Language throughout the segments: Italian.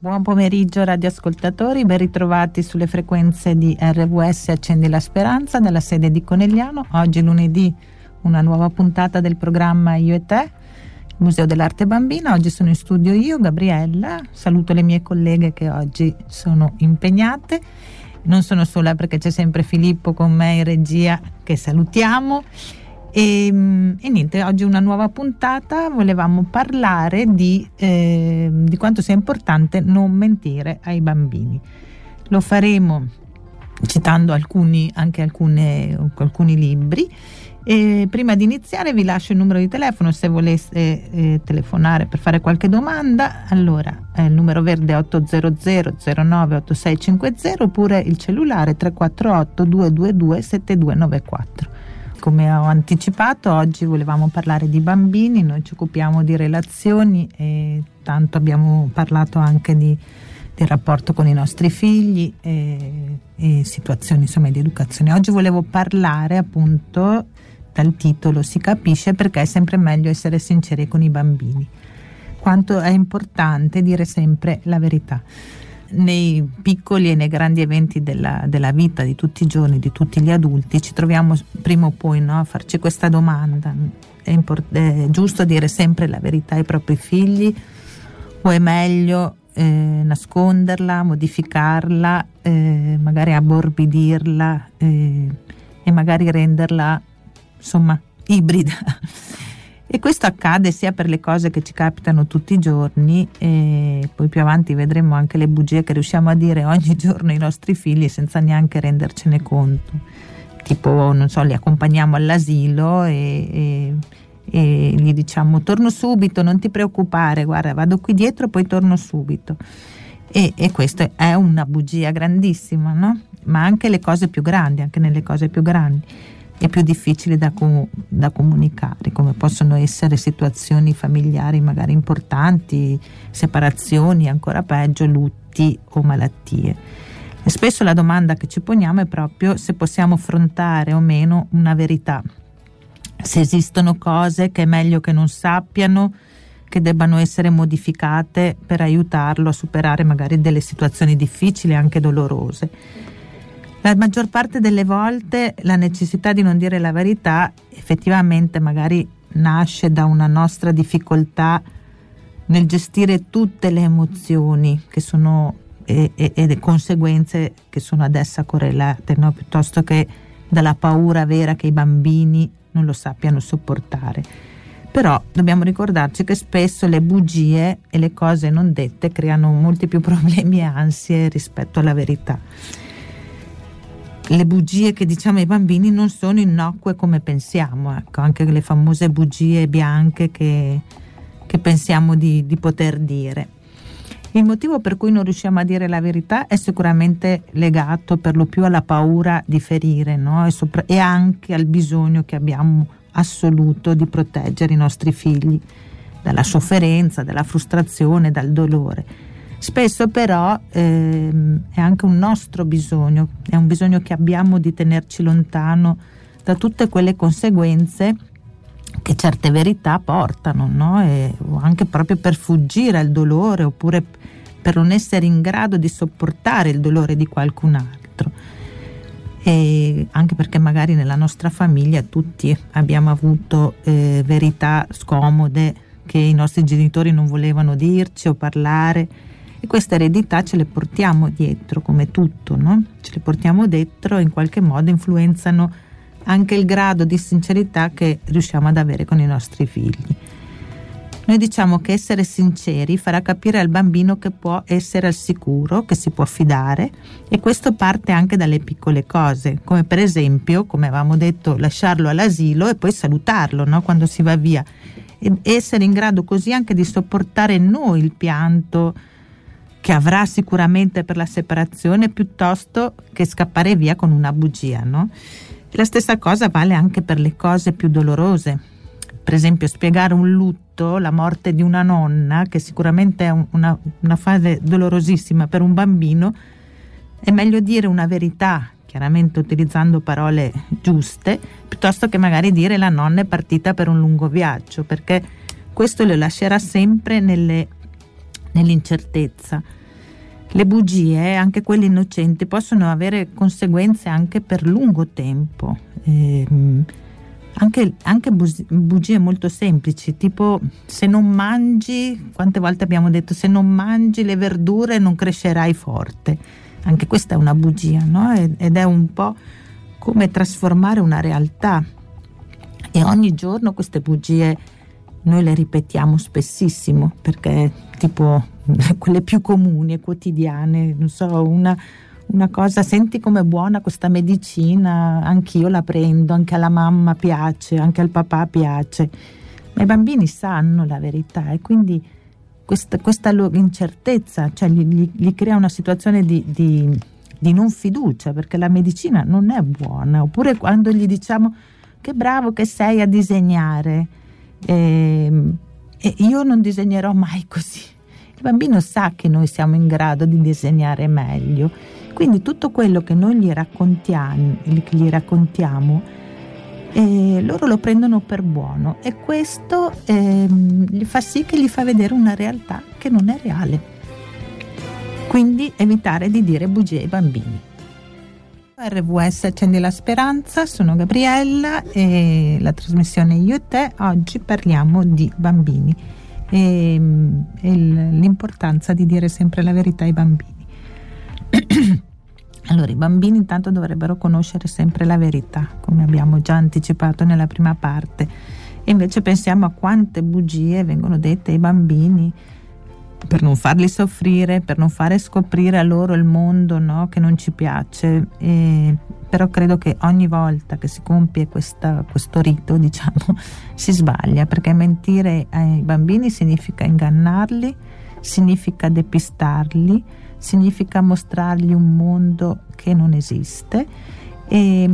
Buon pomeriggio radioascoltatori, ben ritrovati sulle frequenze di RWS Accendi la Speranza dalla sede di Conegliano. Oggi lunedì una nuova puntata del programma Io e te, Museo dell'Arte Bambina. Oggi sono in studio io, Gabriella. Saluto le mie colleghe che oggi sono impegnate. Non sono sola perché c'è sempre Filippo con me in regia che salutiamo e, ehm, e, niente, oggi una nuova puntata, volevamo parlare di, eh, di, quanto sia importante non mentire ai bambini. Lo faremo citando alcuni, anche alcune, alcuni libri. E prima di iniziare vi lascio il numero di telefono se voleste eh, telefonare per fare qualche domanda. Allora, eh, il numero verde è 800 09 8650 oppure il cellulare 348 222 7294. Come ho anticipato, oggi volevamo parlare di bambini, noi ci occupiamo di relazioni e tanto abbiamo parlato anche di, del rapporto con i nostri figli e, e situazioni insomma, di educazione. Oggi volevo parlare appunto dal titolo Si capisce perché è sempre meglio essere sinceri con i bambini. Quanto è importante dire sempre la verità nei piccoli e nei grandi eventi della, della, vita di tutti i giorni, di tutti gli adulti, ci troviamo prima o poi no, a farci questa domanda. È, import- è, giusto dire sempre la verità ai propri figli o è meglio eh, nasconderla, modificarla, eh, magari abborbidirla eh, e magari renderla insomma ibrida? E questo accade sia per le cose che ci capitano tutti i giorni e poi più avanti vedremo anche le bugie che riusciamo a dire ogni giorno ai nostri figli senza neanche rendercene conto. Tipo, non so, li accompagniamo all'asilo e, e, e gli diciamo torno subito, non ti preoccupare, guarda, vado qui dietro, poi torno subito. E, e questa è una bugia grandissima, no? Ma anche le cose più grandi, anche nelle cose più grandi è più difficile da, com- da, comunicare, come possono essere situazioni familiari magari importanti, separazioni, ancora peggio, lutti o malattie. E spesso la domanda che ci poniamo è proprio se possiamo affrontare o meno una verità, se esistono cose che è meglio che non sappiano, che debbano essere modificate per aiutarlo a superare magari delle situazioni difficili, anche dolorose la maggior parte delle volte la necessità di non dire la verità effettivamente magari nasce da una nostra difficoltà nel gestire tutte le emozioni che sono e, e, e le conseguenze che sono ad essa correlate, no? piuttosto che dalla paura vera che i bambini non lo sappiano sopportare. Però dobbiamo ricordarci che spesso le bugie e le cose non dette creano molti più problemi e ansie rispetto alla verità le bugie che diciamo ai bambini non sono innocue come pensiamo, ecco, anche le famose bugie bianche che, che pensiamo di, di, poter dire. Il motivo per cui non riusciamo a dire la verità è sicuramente legato per lo più alla paura di ferire no? e, sopra- e anche al bisogno che abbiamo assoluto di proteggere i nostri figli dalla sofferenza, dalla frustrazione, dal dolore Spesso però ehm, è anche un nostro bisogno, è un bisogno che abbiamo di tenerci lontano da tutte quelle conseguenze che certe verità portano, no? e, anche proprio per fuggire al dolore oppure per non essere in grado di sopportare il dolore di qualcun altro. E anche perché magari nella nostra famiglia tutti abbiamo avuto eh, verità scomode che i nostri genitori non volevano dirci o parlare e queste eredità ce le portiamo dietro come tutto, no? ce le portiamo dentro e in qualche modo influenzano anche il grado di sincerità che riusciamo ad avere con i nostri figli. Noi diciamo che essere sinceri farà capire al bambino che può essere al sicuro, che si può fidare e questo parte anche dalle piccole cose, come per esempio, come avevamo detto, lasciarlo all'asilo e poi salutarlo no? quando si va via e essere in grado così anche di sopportare noi il pianto, che avrà sicuramente per la separazione piuttosto che scappare via con una bugia, no? La stessa cosa vale anche per le cose più dolorose. Per esempio, spiegare un lutto, la morte di una nonna, che sicuramente è una, una fase dolorosissima per un bambino, è meglio dire una verità, chiaramente utilizzando parole giuste, piuttosto che magari dire la nonna è partita per un lungo viaggio, perché questo lo lascerà sempre nelle, nell'incertezza le bugie, anche quelle innocenti, possono avere conseguenze anche per lungo tempo. Eh, anche, anche, bugie molto semplici, tipo se non mangi, quante volte abbiamo detto se non mangi le verdure non crescerai forte. Anche questa è una bugia, no? Ed è un po' come trasformare una realtà. E ogni giorno queste bugie noi le ripetiamo spessissimo perché tipo quelle più comuni e quotidiane, non so, una, una cosa, senti com'è buona questa medicina, anch'io la prendo, anche alla mamma piace, anche al papà piace, ma i bambini sanno la verità e quindi questa, questa incertezza cioè gli, gli, crea una situazione di, di, di non fiducia perché la medicina non è buona, oppure quando gli diciamo che bravo che sei a disegnare. E, ehm, e io non disegnerò mai così. Il bambino sa che noi siamo in grado di disegnare meglio, quindi tutto quello che noi gli raccontiamo, gli raccontiamo eh, loro lo prendono per buono e questo eh, fa sì che gli fa vedere una realtà che non è reale. Quindi evitare di dire bugie ai bambini. RVS Accendi la Speranza, sono Gabriella e la trasmissione Io e te, oggi parliamo di bambini e, e l'importanza di dire sempre la verità ai bambini. allora, i bambini intanto dovrebbero conoscere sempre la verità, come abbiamo già anticipato nella prima parte, e invece pensiamo a quante bugie vengono dette ai bambini per non farli soffrire, per non fare scoprire a loro il mondo no, che non ci piace. E, però credo che ogni volta che si compie questa, questo rito, diciamo, si sbaglia, perché mentire ai bambini significa ingannarli, significa depistarli, significa mostrargli un mondo che non esiste. E,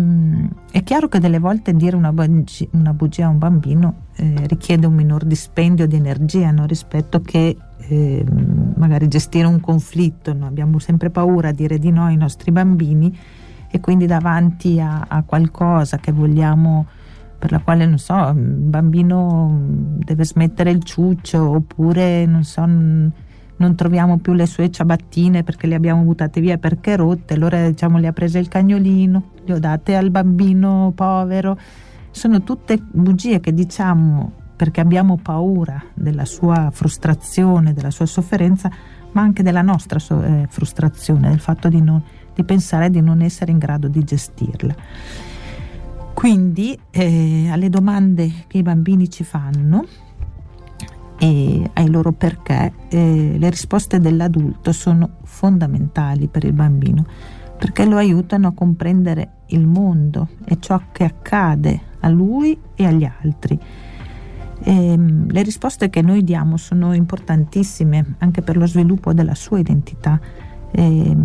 è chiaro che delle volte dire una, bugia, una bugia a un bambino eh, richiede un minor dispendio di energia no? rispetto che eh, magari gestire un conflitto, no? abbiamo sempre paura a dire di no ai nostri bambini e quindi davanti a, a qualcosa che vogliamo per la quale non so, il bambino deve smettere il ciuccio oppure non so non troviamo più le sue ciabattine perché le abbiamo buttate via perché rotte, allora diciamo le ha prese il cagnolino, le ho date al bambino povero. Sono tutte bugie che diciamo perché abbiamo paura della sua frustrazione, della sua sofferenza, ma anche della nostra so- eh, frustrazione, del fatto di, non, di, pensare di non essere in grado di gestirla. Quindi eh, alle domande che i bambini ci fanno e ai loro perché, eh, le risposte dell'adulto sono fondamentali per il bambino perché lo aiutano a comprendere il mondo e ciò che accade a lui e agli altri e, ehm, le risposte che noi diamo sono importantissime anche per lo sviluppo della sua identità, eh,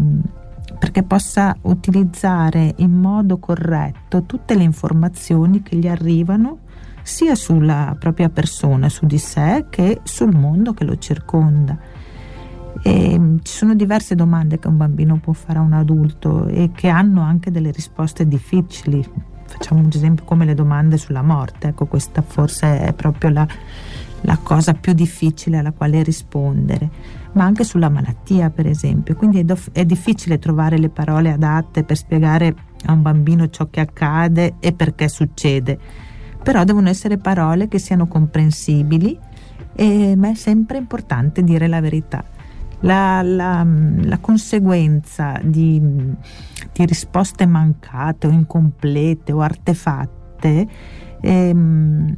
perché possa utilizzare in modo corretto tutte le informazioni che gli arrivano sia sulla propria persona, su di sé, che sul mondo che lo circonda. E ehm, ci sono diverse domande che un bambino può fare a un adulto e che hanno anche delle risposte difficili, facciamo un esempio come le domande sulla morte, ecco questa forse è proprio la, la cosa più difficile alla quale rispondere, ma anche sulla malattia per esempio, quindi è, dof- è difficile trovare le parole adatte per spiegare a un bambino ciò che accade e perché succede, però devono essere parole che siano comprensibili, e, ma è sempre importante dire la verità la, la, la conseguenza di, di, risposte mancate o incomplete o artefatte ehm,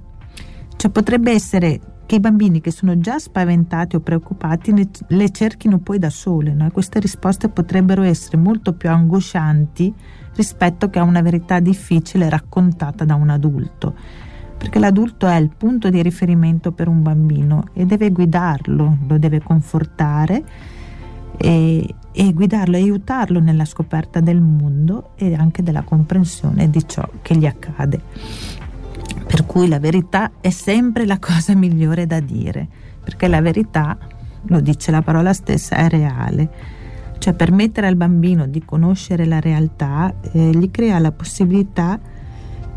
cioè potrebbe essere che i bambini che sono già spaventati o preoccupati ne, le cerchino poi da sole. No? queste risposte potrebbero essere molto più angoscianti rispetto che a una verità difficile raccontata da un adulto perché l'adulto è il punto di riferimento per un bambino e deve guidarlo, lo deve confortare e, e guidarlo, aiutarlo nella scoperta del mondo e anche della comprensione di ciò che gli accade. Per cui la verità è sempre la cosa migliore da dire, perché la verità, lo dice la parola stessa, è reale. Cioè permettere al bambino di conoscere la realtà eh, gli crea la possibilità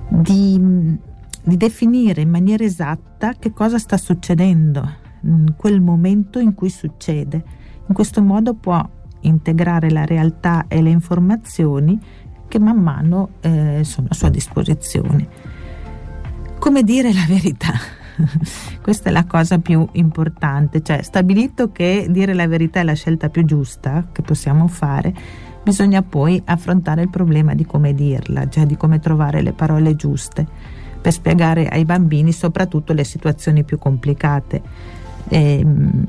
di di definire in maniera esatta che cosa sta succedendo in quel momento in cui succede. In questo modo può integrare la realtà e le informazioni che man mano eh, sono a sua disposizione. Come dire la verità? Questa è la cosa più importante, cioè stabilito che dire la verità è la scelta più giusta che possiamo fare, bisogna poi affrontare il problema di come dirla, cioè di come trovare le parole giuste per spiegare ai bambini soprattutto le situazioni più complicate. E, ehm,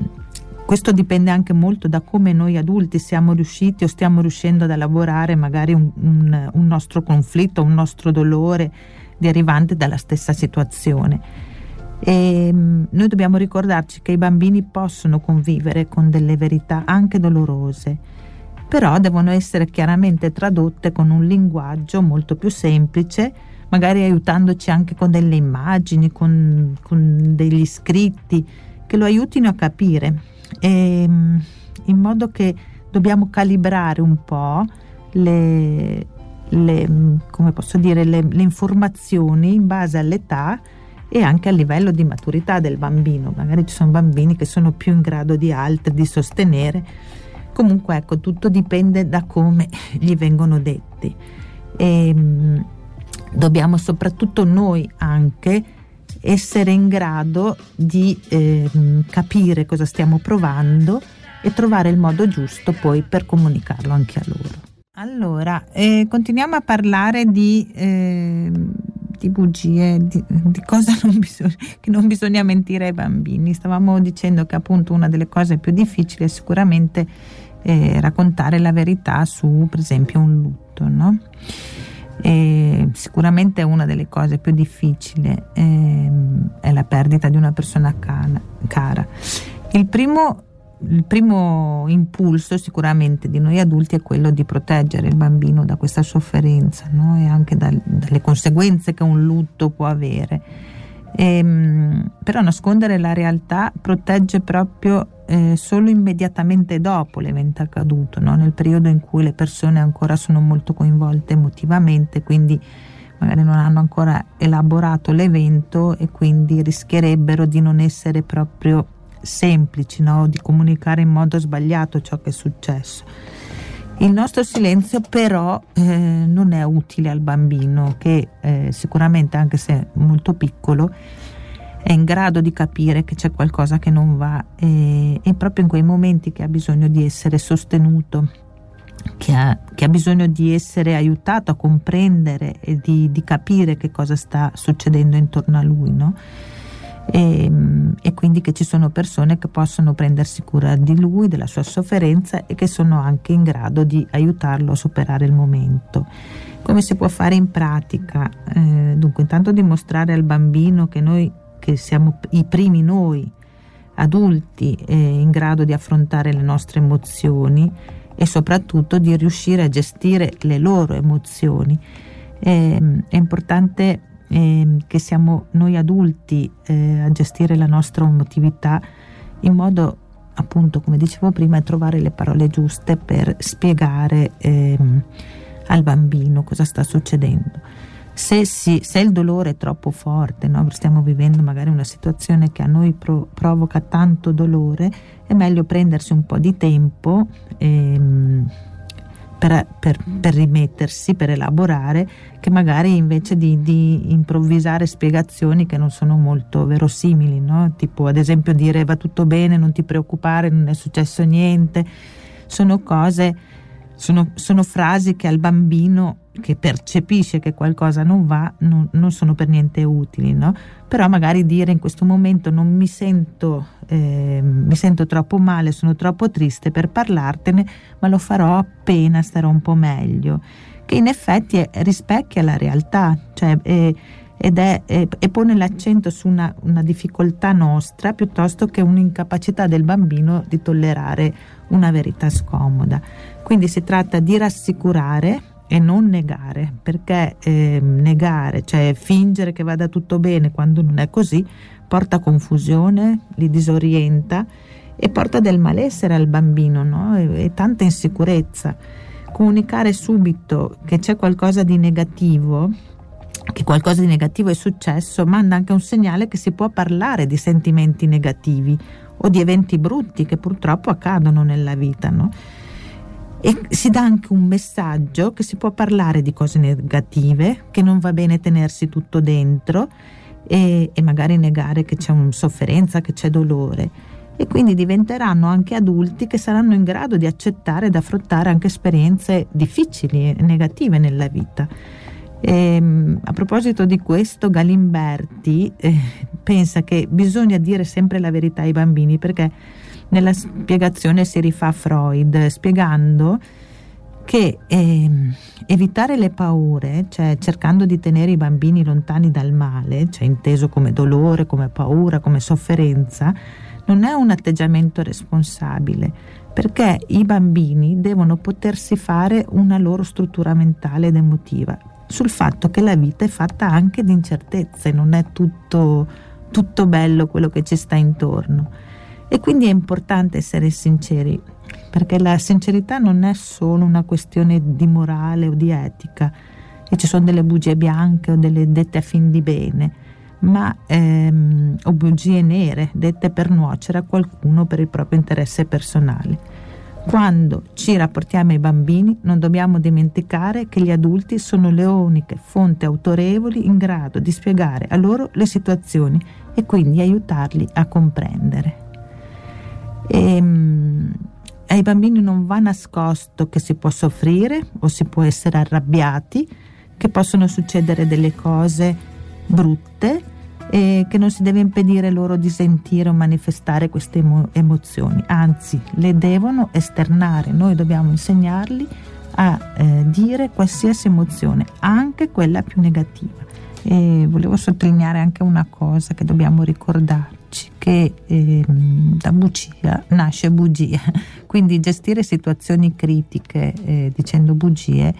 questo dipende anche molto da come noi adulti siamo riusciti o stiamo riuscendo ad elaborare magari un, un, un nostro conflitto, un nostro dolore derivante dalla stessa situazione. E ehm, noi dobbiamo ricordarci che i bambini possono convivere con delle verità anche dolorose, però devono essere chiaramente tradotte con un linguaggio molto più semplice, magari aiutandoci anche con delle immagini, con, con degli scritti che lo aiutino a capire e, ehm, in modo che dobbiamo calibrare un po' le, le, posso dire, le, le informazioni in base all'età e anche al livello di maturità del bambino. Magari ci sono bambini che sono più in grado di altri di sostenere. Comunque ecco, tutto dipende da come gli vengono detti. E, ehm, dobbiamo soprattutto noi anche essere in grado di eh, capire cosa stiamo provando e trovare il modo giusto poi per comunicarlo anche a loro. Allora, eh, continuiamo a parlare di, eh, di bugie, di, di cosa non bisogna, che non bisogna mentire ai bambini. Stavamo dicendo che appunto una delle cose più difficili è sicuramente eh, raccontare la verità su, per esempio, un lutto, no? E sicuramente una delle cose più difficili eh, è la perdita di una persona cana, cara. Il primo, il primo, impulso sicuramente di noi adulti è quello di proteggere il bambino da questa sofferenza no? e anche dal, dalle conseguenze che un lutto può avere. Ehm, però nascondere la realtà protegge proprio eh, solo immediatamente dopo l'evento accaduto, no? nel periodo in cui le persone ancora sono molto coinvolte emotivamente, quindi magari non hanno ancora elaborato l'evento e quindi rischierebbero di non essere proprio semplici, no? di comunicare in modo sbagliato ciò che è successo. Il nostro silenzio però eh, non è utile al bambino che eh, sicuramente anche se molto piccolo è in grado di capire che c'è qualcosa che non va e, e proprio in quei momenti che ha bisogno di essere sostenuto, che ha, che ha bisogno di essere aiutato a comprendere e di, di, capire che cosa sta succedendo intorno a lui, no? E, e, quindi che ci sono persone che possono prendersi cura di lui, della sua sofferenza e che sono anche in grado di aiutarlo a superare il momento. Come si può fare in pratica? Eh, dunque, intanto dimostrare al bambino che noi che siamo i primi noi adulti eh, in grado di affrontare le nostre emozioni e soprattutto di riuscire a gestire le loro emozioni. Eh, è importante eh, che siamo noi adulti eh, a gestire la nostra emotività in modo appunto come dicevo prima trovare le parole giuste per spiegare ehm, al bambino cosa sta succedendo se, si, se, il dolore è troppo forte, no? stiamo vivendo magari una situazione che a noi pro, provoca tanto dolore, è meglio prendersi un po' di tempo ehm, per, per, per, rimettersi, per elaborare, che magari invece di, di, improvvisare spiegazioni che non sono molto verosimili, no? tipo ad esempio dire va tutto bene, non ti preoccupare, non è successo niente, sono cose, sono, sono frasi che al bambino che percepisce che qualcosa non va non, non sono per niente utili, no? però magari dire in questo momento non mi sento, eh, mi sento troppo male, sono troppo triste per parlartene, ma lo farò appena starò un po' meglio, che in effetti è, rispecchia la realtà, cioè, è, è, e pone l'accento su una, una difficoltà nostra piuttosto che un'incapacità del bambino di tollerare una verità scomoda. Quindi si tratta di rassicurare e non negare, perché eh, negare, cioè fingere che vada tutto bene quando non è così, porta confusione, li disorienta e porta del malessere al bambino no? e, e tanta insicurezza. Comunicare subito che c'è qualcosa di negativo, che qualcosa di negativo è successo, manda anche un segnale che si può parlare di sentimenti negativi o di eventi brutti che purtroppo accadono nella vita. No? E si dà anche un messaggio che si può parlare di cose negative, che non va bene tenersi tutto dentro e, e magari negare che c'è una sofferenza, che c'è dolore. E quindi diventeranno anche adulti che saranno in grado di accettare ed affrontare anche esperienze difficili e negative nella vita. E, ehm, a proposito di questo, Galimberti eh, pensa che bisogna dire sempre la verità ai bambini perché nella spiegazione si rifà Freud spiegando che eh, evitare le paure, cioè cercando di tenere i bambini lontani dal male, cioè inteso come dolore, come paura, come sofferenza, non è un atteggiamento responsabile, perché i bambini devono potersi fare una loro struttura mentale ed emotiva sul fatto che la vita è fatta anche di incertezze, non è tutto, tutto bello quello che ci sta intorno. E quindi è importante essere sinceri, perché la sincerità non è solo una questione di morale o di etica, e ci sono delle bugie bianche o delle dette a fin di bene, ma ehm, o bugie nere dette per nuocere a qualcuno per il proprio interesse personale. Quando ci rapportiamo ai bambini non dobbiamo dimenticare che gli adulti sono le uniche fonti autorevoli in grado di spiegare a loro le situazioni e quindi aiutarli a comprendere. E, ehm, ai bambini non va nascosto che si può soffrire o si può essere arrabbiati, che possono succedere delle cose brutte e che non si deve impedire loro di sentire o manifestare queste emo- emozioni, anzi le devono esternare, noi dobbiamo insegnarli a eh, dire qualsiasi emozione, anche quella più negativa. E volevo sottolineare anche una cosa che dobbiamo ricordarci, che eh, da bugia nasce bugia, quindi gestire situazioni critiche eh, dicendo bugie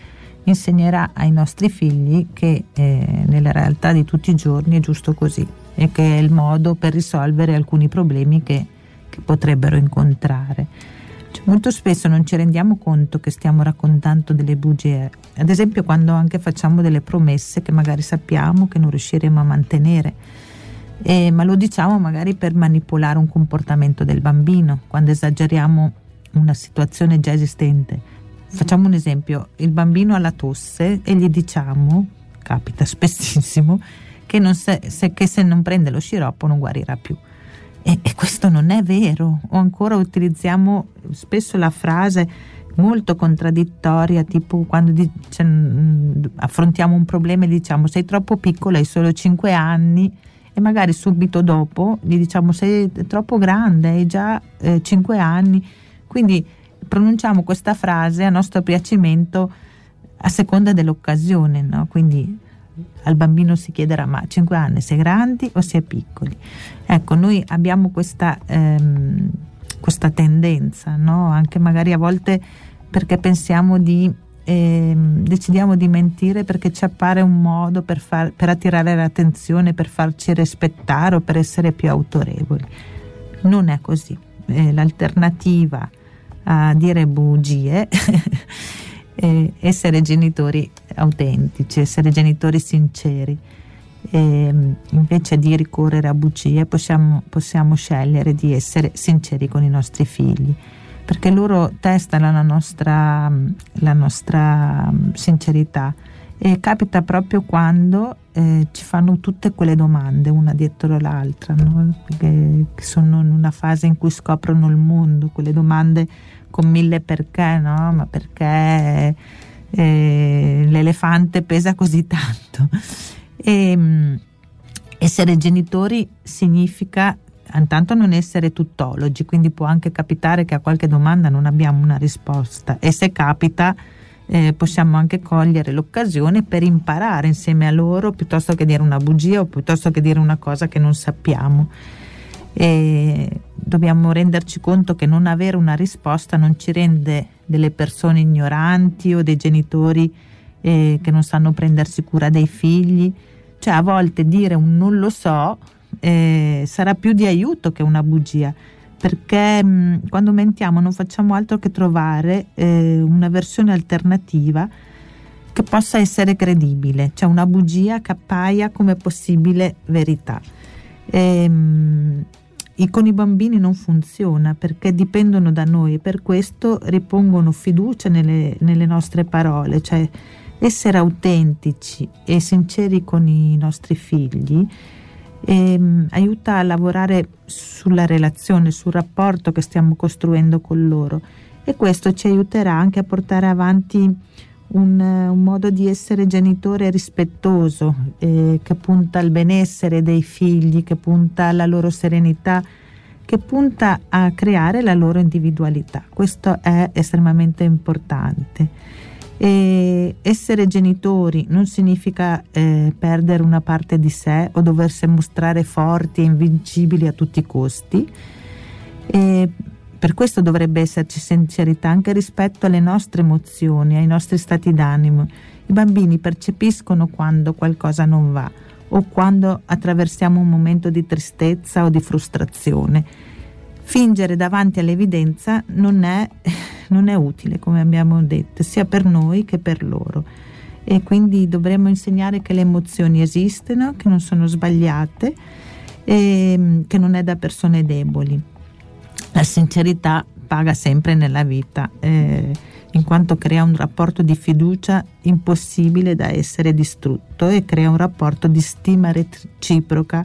insegnerà ai nostri figli che eh, nella realtà di tutti i giorni è giusto così e che è il modo per risolvere alcuni problemi che, che potrebbero incontrare. Cioè, molto spesso non ci rendiamo conto che stiamo raccontando delle bugie, ad esempio quando anche facciamo delle promesse che magari sappiamo che non riusciremo a mantenere. Eh, ma lo diciamo magari per manipolare un comportamento del bambino, quando esageriamo una situazione già esistente Facciamo un esempio, il bambino ha la tosse e gli diciamo, capita spessissimo, che, se, se, che se non prende lo sciroppo non guarirà più. E, e, questo non è vero. O ancora utilizziamo spesso la frase molto contraddittoria, tipo quando dice, mm, affrontiamo un problema e diciamo sei troppo piccolo, hai solo 5 anni e magari subito dopo gli diciamo sei troppo grande, hai già eh, 5 anni. Quindi pronunciamo questa frase a nostro piacimento a seconda dell'occasione, no? quindi al bambino si chiederà ma a 5 anni è grandi o è piccoli? Ecco, noi abbiamo questa, ehm, questa tendenza, no? anche magari a volte perché pensiamo di, decidiamo di mentire perché ci appare un modo per, far, per attirare l'attenzione, per farci rispettare o per essere più autorevoli. Non è così. Eh, l'alternativa a dire bugie, essere genitori autentici, essere genitori sinceri. E invece di ricorrere a bugie possiamo, possiamo scegliere di essere sinceri con i nostri figli perché loro testano la nostra, la nostra sincerità e capita proprio quando eh, ci fanno tutte quelle domande una dietro l'altra, no? che, sono in una fase in cui scoprono il mondo, quelle domande con mille perché, no? Ma perché eh, l'elefante pesa così tanto? E, mm, essere genitori significa intanto non essere tuttologi, quindi può anche capitare che a qualche domanda non abbiamo una risposta e se capita eh, possiamo anche cogliere l'occasione per imparare insieme a loro piuttosto che dire una bugia o piuttosto che dire una cosa che non sappiamo. E dobbiamo renderci conto che non avere una risposta non ci rende delle persone ignoranti o dei genitori eh, che non sanno prendersi cura dei figli. Cioè a volte dire un non lo so eh, sarà più di aiuto che una bugia perché mh, mm, quando mentiamo non facciamo altro che trovare eh, una versione alternativa che possa essere credibile, cioè una bugia che appaia come possibile verità. E, ehm, mh, con i bambini non funziona perché dipendono da noi e per questo ripongono fiducia nelle, nelle nostre parole, cioè essere autentici e sinceri con i nostri figli ehm, aiuta a lavorare sulla relazione, sul rapporto che stiamo costruendo con loro e questo ci aiuterà anche a portare avanti un, un modo di essere genitore rispettoso eh, che punta al benessere dei figli, che punta alla loro serenità, che punta a creare la loro individualità. Questo è estremamente importante. E essere genitori non significa eh, perdere una parte di sé o doversi mostrare forti e invincibili a tutti i costi. E per questo dovrebbe esserci sincerità anche rispetto alle nostre emozioni, ai nostri stati d'animo. I bambini percepiscono quando qualcosa non va o quando attraversiamo un momento di tristezza o di frustrazione. Fingere davanti all'evidenza non è non è utile, come abbiamo detto, sia per noi che per loro. E quindi dovremmo insegnare che le emozioni esistono, che non sono sbagliate e mm, che non è da persone deboli. La sincerità paga sempre nella vita, eh, in quanto crea un rapporto di fiducia impossibile da essere distrutto e crea un rapporto di stima reciproca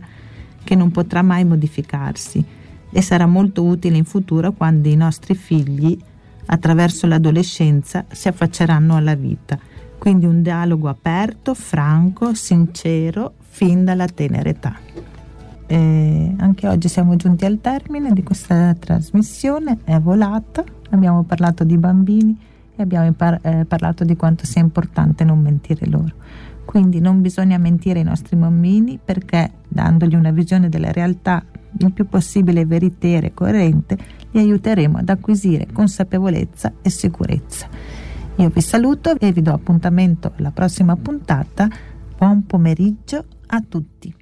che non potrà mai modificarsi e sarà molto utile in futuro quando i nostri figli attraverso l'adolescenza si affacceranno alla vita. Quindi un dialogo aperto, franco, sincero, fin dalla tenera età. E anche oggi siamo giunti al termine di questa trasmissione, è volata, abbiamo parlato di bambini e abbiamo par- eh, parlato di quanto sia importante non mentire loro. Quindi non bisogna mentire ai nostri bambini perché dandogli una visione della realtà il più possibile veritiera e coerente, li aiuteremo ad acquisire consapevolezza e sicurezza. Io vi saluto e vi do appuntamento alla prossima puntata. Buon pomeriggio a tutti.